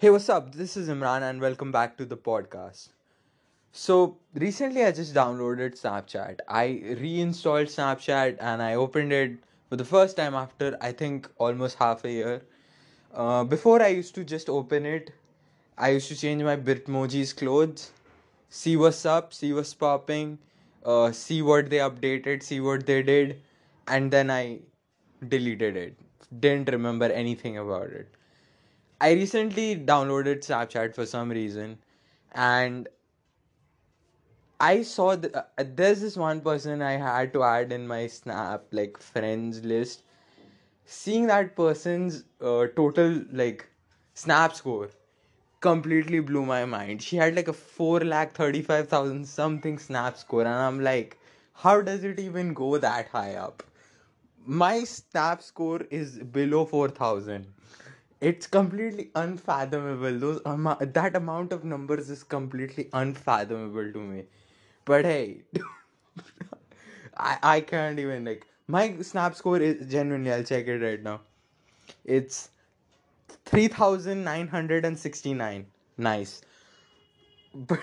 Hey, what's up? This is Imran, and welcome back to the podcast. So, recently I just downloaded Snapchat. I reinstalled Snapchat and I opened it for the first time after I think almost half a year. Uh, before I used to just open it, I used to change my Bitmoji's clothes, see what's up, see what's popping, uh, see what they updated, see what they did, and then I deleted it. Didn't remember anything about it. I recently downloaded Snapchat for some reason, and I saw th- uh, there's this one person I had to add in my Snap like friends list. Seeing that person's uh, total like Snap score completely blew my mind. She had like a four lakh thirty five thousand something Snap score, and I'm like, how does it even go that high up? My Snap score is below four thousand. It's completely unfathomable. Those amo- that amount of numbers is completely unfathomable to me. But hey, I I can't even like my snap score is genuinely. I'll check it right now. It's three thousand nine hundred and sixty nine. Nice. But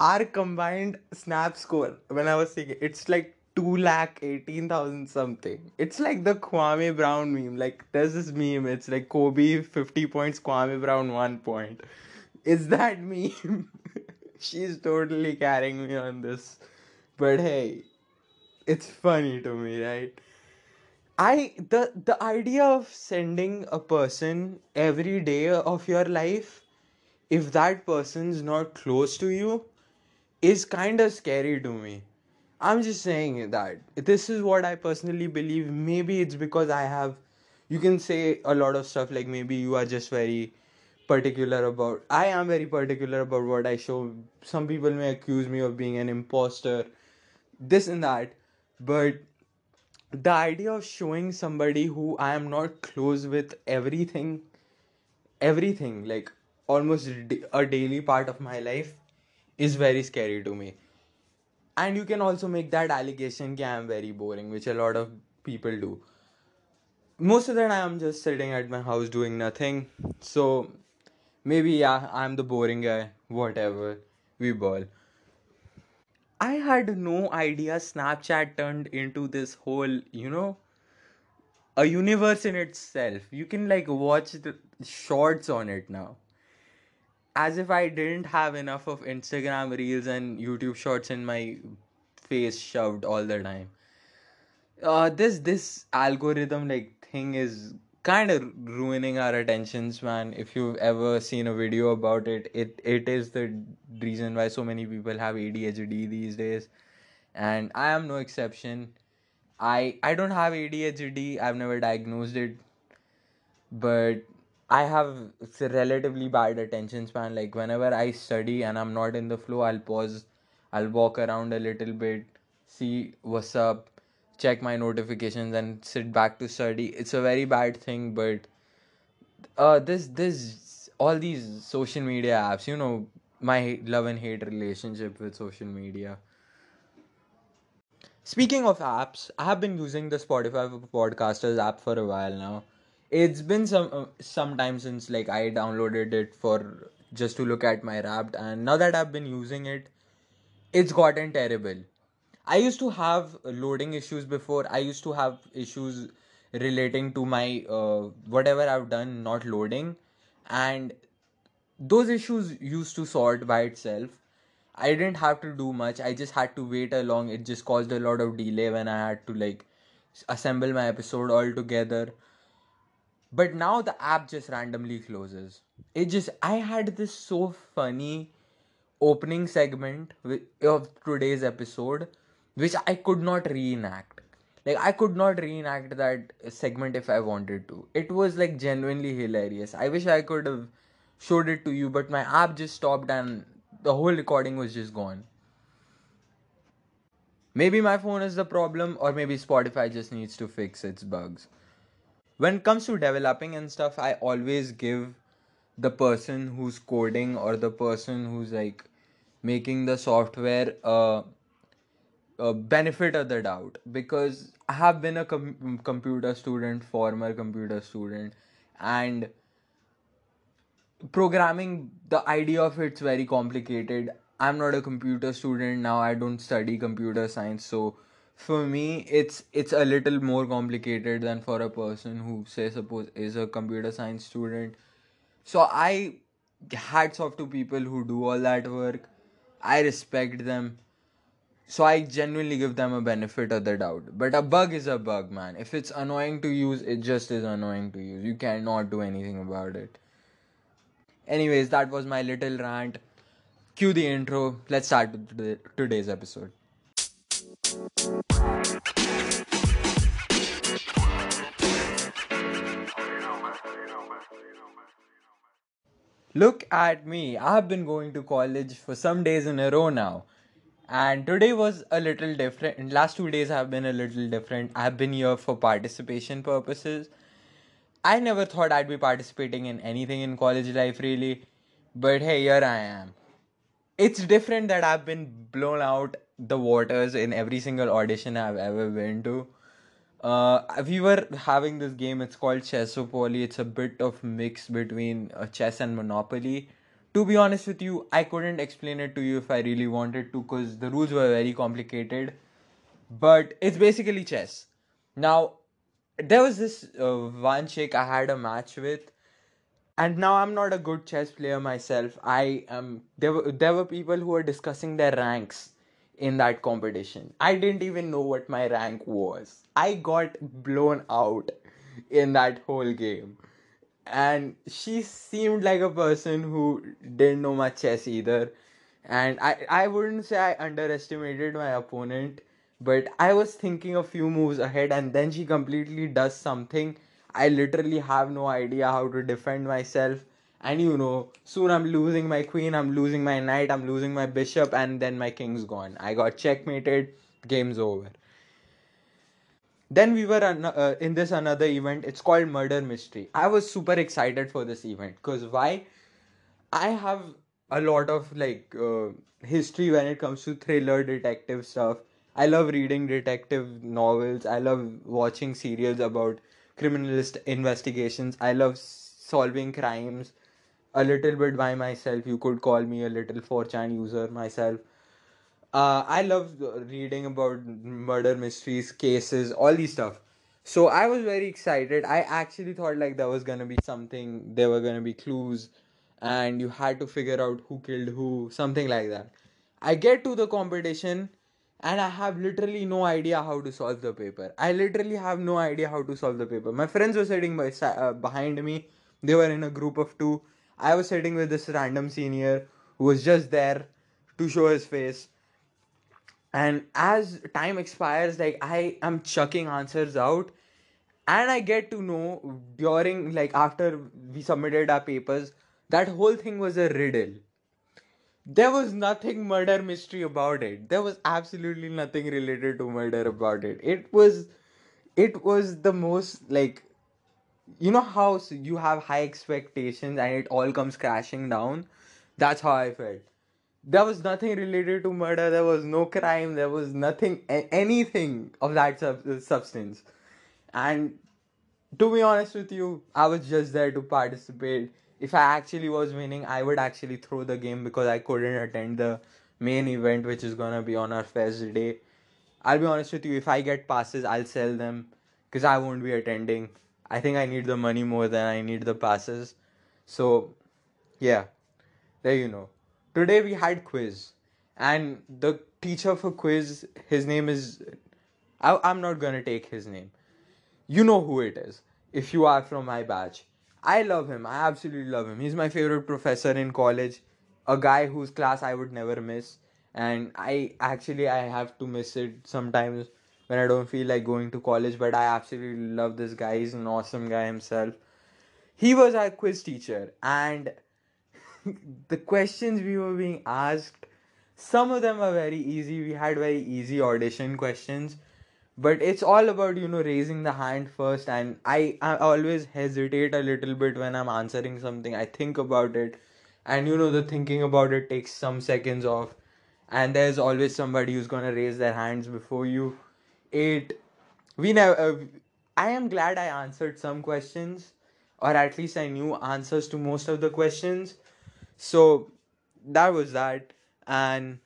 our combined snap score when I was saying it, it's like two lakh eighteen thousand something. It's like the Kwame Brown meme. Like there's this meme. It's like Kobe fifty points, Kwame Brown one point. Is that meme. She's totally carrying me on this. But hey, it's funny to me, right? I the the idea of sending a person every day of your life, if that person's not close to you, is kind of scary to me. I'm just saying that this is what I personally believe. Maybe it's because I have, you can say a lot of stuff like maybe you are just very particular about. I am very particular about what I show. Some people may accuse me of being an imposter, this and that, but the idea of showing somebody who I am not close with everything, everything like almost a daily part of my life is very scary to me and you can also make that allegation that i'm very boring which a lot of people do. Most of the time i'm just sitting at my house doing nothing. So maybe yeah i'm the boring guy whatever we ball. I had no idea snapchat turned into this whole you know a universe in itself. You can like watch the shorts on it now as if i didn't have enough of instagram reels and youtube shorts in my face shoved all the time. Uh this this algorithm like thing is kind of ruining our attention span if you've ever seen a video about it it it is the reason why so many people have adhd these days. And i am no exception. I i don't have adhd i've never diagnosed it. But I have s- relatively bad attention span. Like whenever I study and I'm not in the flow, I'll pause, I'll walk around a little bit, see what's up, check my notifications, and sit back to study. It's a very bad thing, but uh, this this all these social media apps, you know, my love and hate relationship with social media. Speaking of apps, I have been using the Spotify for Podcasters app for a while now. It's been some uh, some time since like I downloaded it for just to look at my Wrapped, and now that I've been using it, it's gotten terrible. I used to have loading issues before. I used to have issues relating to my uh, whatever I've done not loading, and those issues used to sort by itself. I didn't have to do much. I just had to wait along. It just caused a lot of delay when I had to like assemble my episode all together. But now the app just randomly closes. It just I had this so funny opening segment of today's episode which I could not reenact. Like I could not reenact that segment if I wanted to. It was like genuinely hilarious. I wish I could have showed it to you, but my app just stopped and the whole recording was just gone. Maybe my phone is the problem, or maybe Spotify just needs to fix its bugs. When it comes to developing and stuff, I always give the person who's coding or the person who's like making the software uh, uh, benefit of the doubt. Because I have been a com- computer student, former computer student, and programming the idea of it's very complicated. I'm not a computer student. Now i don't study computer science so for me it's it's a little more complicated than for a person who say suppose is a computer science student. So i hats off to people who do all that work. I respect them. So i genuinely give them a benefit of the doubt. But a bug is a bug man. If it's annoying to use it just is annoying to use. You cannot do anything about it. Anyways, that was my little rant. Cue the intro. Let's start with today's episode. Look at me. I have been going to college for some days in a row now. And today was a little different. Last two days have been a little different. I've been here for participation purposes I never thought I'd be participating in anything in college life really, but hey, here I am. It's different that I've been blown out the waters in every single audition I've ever been to. Uh, we were having this game. It's called Chessopoly. It's a bit of mix between uh, chess and Monopoly. To be honest with you, I couldn't explain it to you if I really wanted to, because the rules were very complicated. But it's basically chess. Now, there was this uh, one chick I had a match with, and now I'm not a good chess player myself. I am there were there were people who were discussing their ranks in that competition. I didn't even know what my rank was. I got blown out in that whole game. And she seemed like a person who didn't know much chess either. And I, I wouldn't say I underestimated my opponent but I was thinking a few moves ahead, and then she completely does something. I literally have no idea how to defend myself. And you know, soon I'm losing my queen, I'm losing my knight, I'm losing my bishop, and then my king's gone. I got checkmated, game's over. Then we were uh, in this another event. It's called Murder Mystery. I was super excited for this event because why? I have a lot of like uh, history when it comes to thriller detective stuff I love reading detective novels. I love watching serials about criminalist investigations. I love solving crimes a little bit by myself. You could call me a little 4chan user myself. Uh, I love reading about murder mysteries, cases, all these stuff. So I was very excited. I actually thought like there was gonna be something, there were gonna be clues, and you had to figure out who killed who, something like that. I get to the competition and I have literally no idea how to solve the paper. I literally have no idea how to solve the paper. My friends were sitting by, uh, behind me, they were in a group of two. I was sitting with this random senior who was just there to show his face. And as time expires, like I am chucking answers out, and I get to know during, like, after we submitted our papers, that whole thing was a riddle there was nothing murder mystery about it. There was absolutely nothing related to murder about it. It was it was the most like you know how you have high expectations and it all comes crashing down? That's how i felt. There was nothing related to murder. There was no crime. There was nothing anything of that sub- substance. And to be honest with you i was just there to participate if I actually was winning, I would actually throw the game because I couldn't attend the main event, which is gonna be on our first day. I'll be honest with you, if I get passes, I'll sell them because I won't be attending. I think I need the money more than I need the passes. So, yeah, there you know. Today we had quiz, and the teacher for quiz, his name is. I, I'm not gonna take his name. You know who it is if you are from my batch I love him. I absolutely love him. He's my favorite professor in college. A guy whose class I would never miss. And I actually I have to miss it sometimes when I don't feel like going to college. But I absolutely love this guy. He's an awesome guy himself. He was our quiz teacher, and the questions we were being asked, some of them are very easy. We had very easy audition questions but it's all about you know raising the hand first. And I, I always hesitate a little bit when i'm answering something. I think about it. And you know the thinking about it takes some seconds off. And there's always somebody who's gonna raise their hands before you. It we never uh, i am glad i answered some questions. Or at least I knew answers to most of the questions. So that was that. And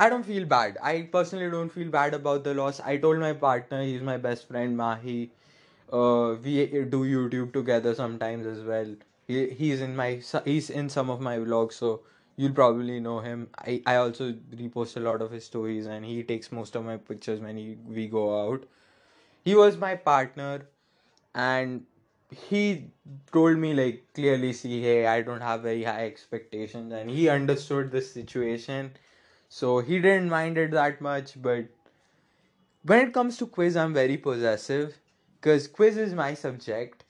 I don't feel bad. I personally don't feel bad about the loss. I told my partner, he's my best friend, Mahi. Uh, we do YouTube together sometimes as well. He, he's in my he's in some of my vlogs, so you'll probably know him. I, I also repost a lot of his stories, and he takes most of my pictures when he, we go out. He was my partner, and he told me like clearly, see, hey, I don't have very high expectations, and he understood the situation so he didn't mind it that much but when it comes to quiz i'm very possessive because quiz is my subject.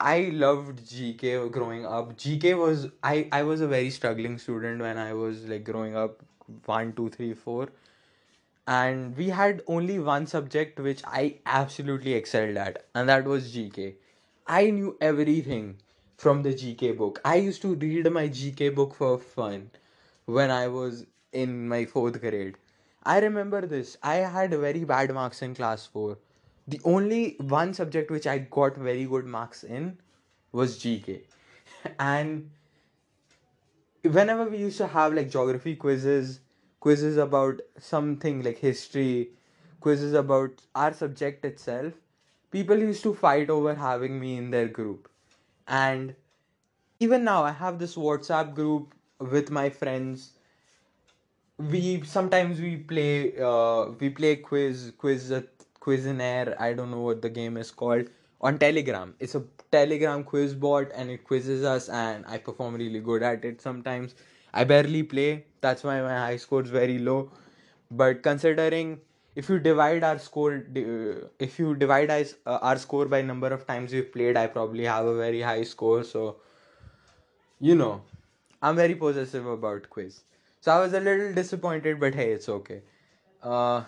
I loved gk growing up. Gk was i i was a very struggling student when i was like growing up one two three four. And we had only one subject which i absolutely excelled at and that was gk i knew everything from the gk book. I used to read my gk book for fun when i was in my fourth grade. I remember this. I had very bad marks in class 4. The only one subject which I got very good marks in was GK. And whenever we used to have like geography quizzes, quizzes about something like history, quizzes about our subject itself, people used to fight over having me in their group. And even now, I have this WhatsApp group with my friends we sometimes we play uh we play quiz quiz Quizinaire i don't know what the game is called on telegram. It's a telegram quiz bot and it quizzes us and i perform really good at it sometimes. I barely play that's why my high score is very low. But considering if you divide our score uh, if you divide uh, our score by number of times we've played i probably have a very high score. So you know i'm very possessive about quiz so I was a little disappointed, but hey, it's okay. Uh,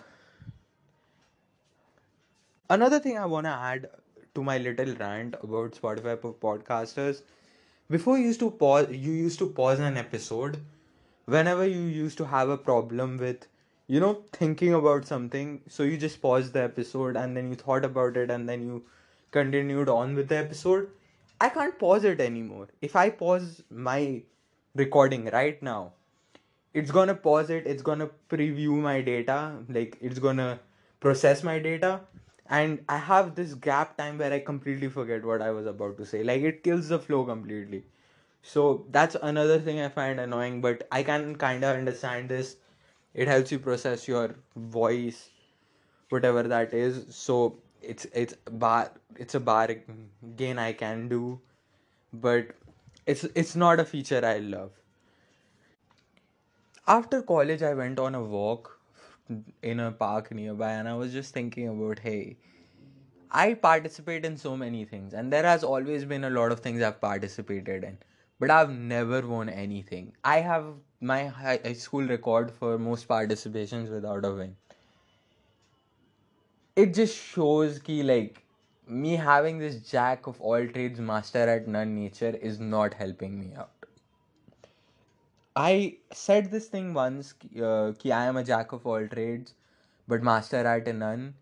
another thing I want to add to my little rant about Spotify podcasters. Before you used to pause, you used to pause an episode whenever you used to have a problem with, you know, thinking about something. So you just paused the episode and then you thought about it and then you continued on with the episode. I can't pause it anymore. If I pause my recording right now, it's gonna pause it it's gonna preview my data like it's gonna process my data. And i have this gap time where i completely forget what i was about to say. Like it kills the flow completely. So that's another thing i find annoying but i can kind of understand this. It helps you process your voice whatever that is. So it's it's bar it's a bar gain i can do. But it's it's not a feature i love after college i went on a walk in a park nearby and i was just thinking about hey i participate in so many things and there has always been a lot of things i've participated in but i've never won anything. I have my high school record for most participations without a win. It just shows ki like me having this jack of all trades master at none nature is not helping me out I said this thing once uh, I am a jack of all trades but master at none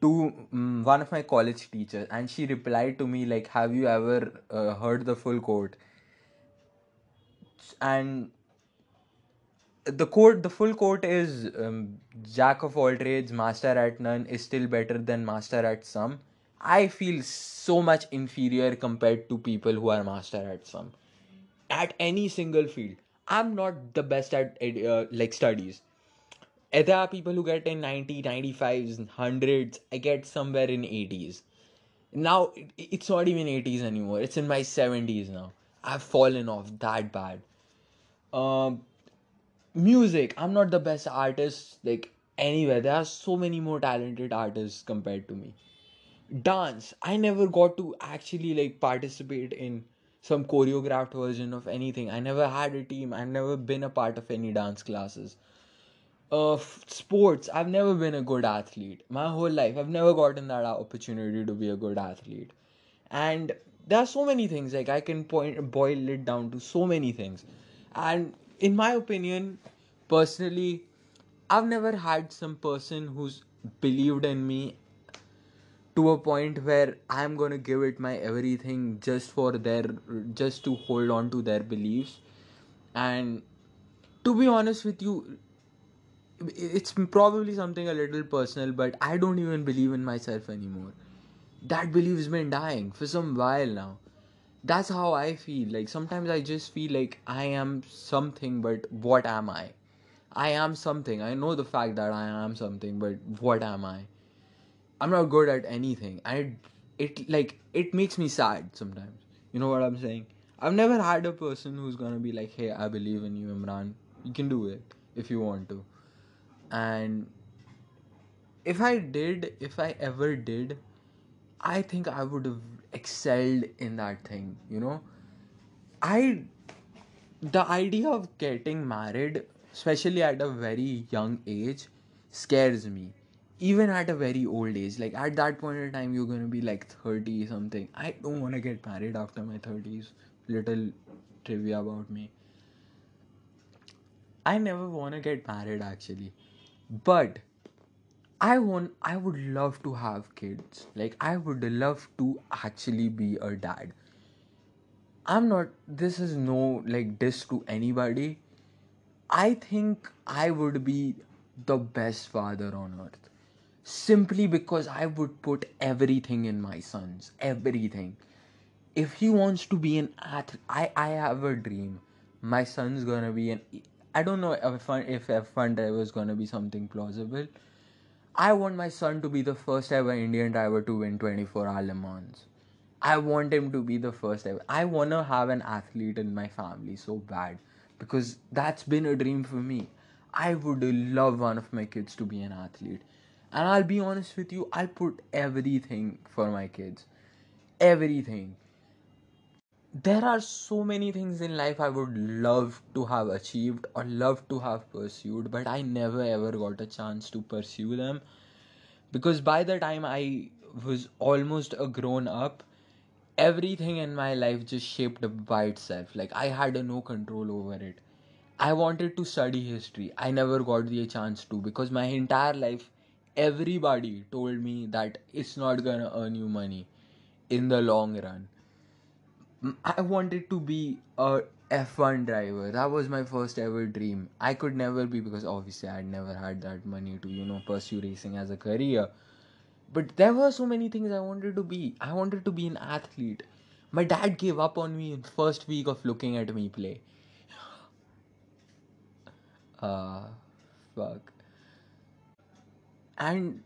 to um, one of my college teachers and she replied to me like have you ever uh, heard the full quote? And the quote the full quote is um, jack of all trades master at none is still better than master at some. I feel so much inferior compared to people who are master at some. At any single field I'm not the best at uh, like studies. There are people who get in 90, 95s, 100s. I get somewhere in 80s. Now it's not even 80s anymore. It's in my 70s now. I've fallen off that bad. Um, music. I'm not the best artist like anywhere. There are so many more talented artists compared to me. Dance. I never got to actually like participate in some choreographed version of anything. I never had a team. I've never been a part of any dance classes. Uh, sports. I've never been a good athlete. My whole life, I've never gotten that opportunity to be a good athlete. And there are so many things. Like I can point boil it down to so many things. And in my opinion, personally, I've never had some person who's believed in me to a point where I'm gonna give it my everything just for their just to hold on to their beliefs. And to be honest with you, it's probably something a little personal, but I don't even believe in myself anymore. That belief's been dying for some while now. That's how I feel. Like sometimes I just feel like I am something, but what am I? I am something. I know the fact that I am something, but what am I? I'm not good at anything. And it, it like it makes me sad sometimes. You know what I'm saying? I've never had a person who's gonna be like, "Hey, I believe in you, Imran. You can do it if you want to." And if I did, if I ever did, I think I would have excelled in that thing. You know, I the idea of getting married, especially at a very young age, scares me. Even at a very old age, like at that point in time, you're gonna be like 30 something. I don't wanna get married after my 30s. Little trivia about me. I never wanna get married actually. But I want I would love to have kids. Like I would love to actually be a dad. I'm not this is no like diss to anybody. I think I would be the best father on earth. Simply because I would put everything in my sons. Everything. If he wants to be an athlete, I, I have a dream. My son's gonna be an. I don't know if F1, if F1 driver is gonna be something plausible. I want my son to be the first ever Indian driver to win 24 hour Le Mans. I want him to be the first ever. I want to have an athlete in my family so bad because that's been a dream for me. I would love one of my kids to be an athlete. And I'll be honest with you, I'll put everything for my kids. Everything. There are so many things in life I would love to have achieved or love to have pursued, but I never ever got a chance to pursue them because by the time I was almost a grown up, everything in my life just shaped up by itself. Like I had no control over it. I wanted to study history. I never got the chance to because my entire life, everybody told me that it's not gonna earn you money in the long run. I wanted to be a F1 driver. That was my first ever dream. I could never be because obviously I'd never had that money to, you know, pursue racing as a career. But there were so many things I wanted to be. I wanted to be an athlete. My dad gave up on me in first week of looking at me play. Ah, fuck. And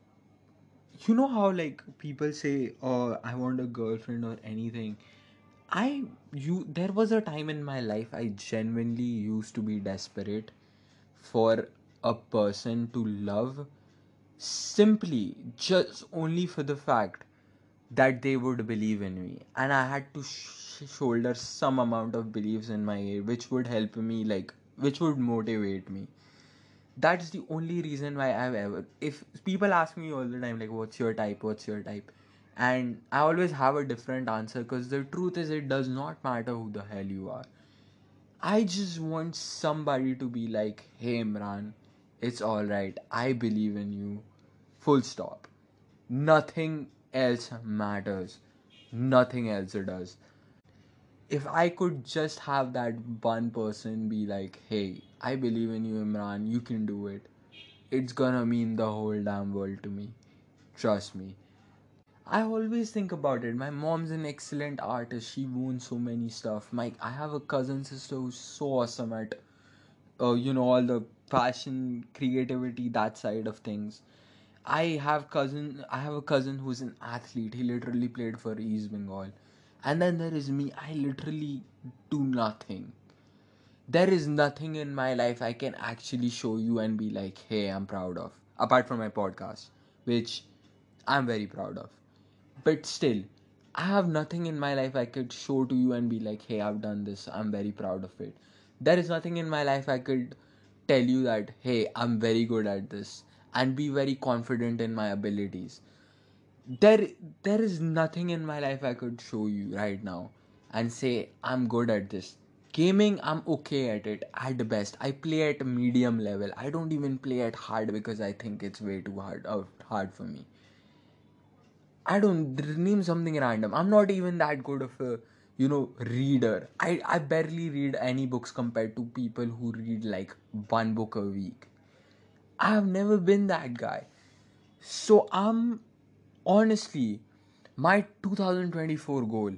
you know how like people say, "Oh, I want a girlfriend" or anything. I you there was a time in my life I genuinely used to be desperate for a person to love simply just only for the fact that they would believe in me and i had to sh- shoulder some amount of beliefs in my head which would help me like which would motivate me that's the only reason why i've ever if people ask me all the time like what's your type what's your type and i always have a different answer because the truth is it does not matter who the hell you are I just want somebody to be like, hey Imran, it's alright. I believe in you. Full stop. Nothing else matters. Nothing else does. If I could just have that one person be like, hey, I believe in you, Imran, you can do it, it's gonna mean the whole damn world to me. Trust me. I always think about it. My mom's an excellent artist. She won so many stuff. My I have a cousin sister who's so awesome at uh, you know all the fashion, creativity, that side of things. I have cousin I have a cousin who's an athlete. He literally played for East Bengal. And then there is me. I literally do nothing. There is nothing in my life I can actually show you and be like, hey, I'm proud of. Apart from my podcast, which I'm very proud of. But still, I have nothing in my life I could show to you and be like, hey, I've done this. I'm very proud of it. There is nothing in my life I could tell you that, hey, I'm very good at this and be very confident in my abilities. There, there is nothing in my life I could show you right now and say, I'm good at this. Gaming, I'm okay at it at the best. I play at medium level. I don't even play at hard because I think it's way too hard, uh, hard for me I don't name something random. I'm not even that good of a you know reader. I I barely read any books compared to people who read like one book a week. I have never been that guy. So I'm honestly my 2024 goal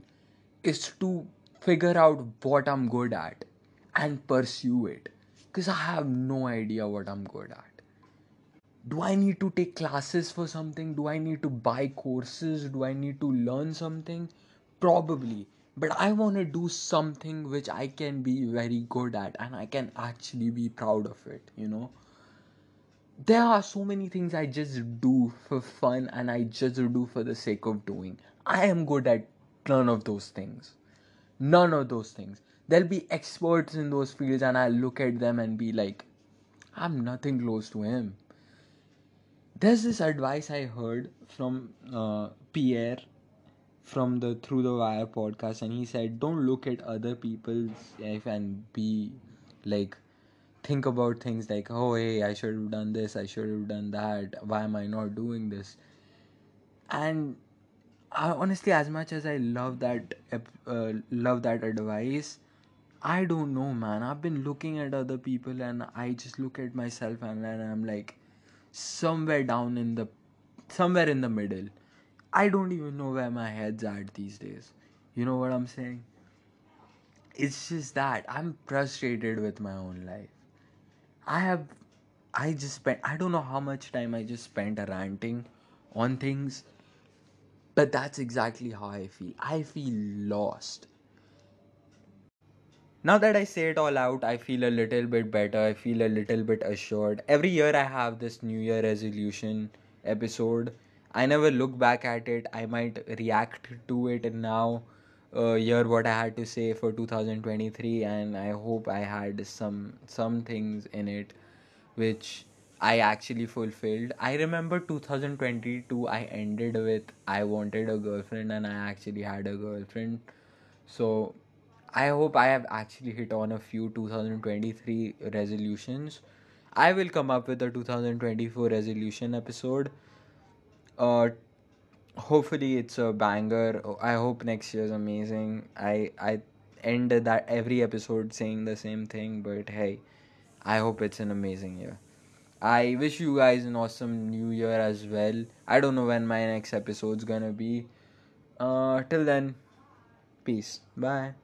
is to figure out what I'm good at and pursue it because I have no idea what I'm good at do I need to take classes for something? Do I need to buy courses? Do I need to learn something? Probably. But I want to do something which I can be very good at and I can actually be proud of it, you know? There are so many things I just do for fun and I just do for the sake of doing. I am good at none of those things. None of those things. There'll be experts in those fields and I'll look at them and be like, I'm nothing close to him there's this advice I heard from uh, Pierre from the Through the Wire podcast, and he said, "Don't look at other people's life and be like." Think about things like oh hey i should have done this i should have done that. Why am i not doing this? And I, honestly as much as i love that uh, love that advice i don't know man. I've been looking at other people and i just look at myself and i'm like somewhere down in the somewhere in the middle. I don't even know where my head's at these days. You know what i'm saying? It's just that i'm frustrated with my own life i have i just spent i don't know how much time i just spent ranting on things but that's exactly how i feel i feel lost now that I say it all out, I feel a little bit better. I feel a little bit assured. Every year I have this New Year resolution episode. I never look back at it. I might react to it now, uh, hear what I had to say for 2023, and I hope I had some some things in it which I actually fulfilled. I remember 2022. I ended with I wanted a girlfriend, and I actually had a girlfriend. So I hope I have actually hit on a few 2023 resolutions. I will come up with a 2024 resolution episode. Uh, hopefully it's a banger. I hope next year's amazing. I I end that every episode saying the same thing, but hey, I hope it's an amazing year. I wish you guys an awesome new year as well. I don't know when my next episode's gonna be. Uh, till then, peace. Bye.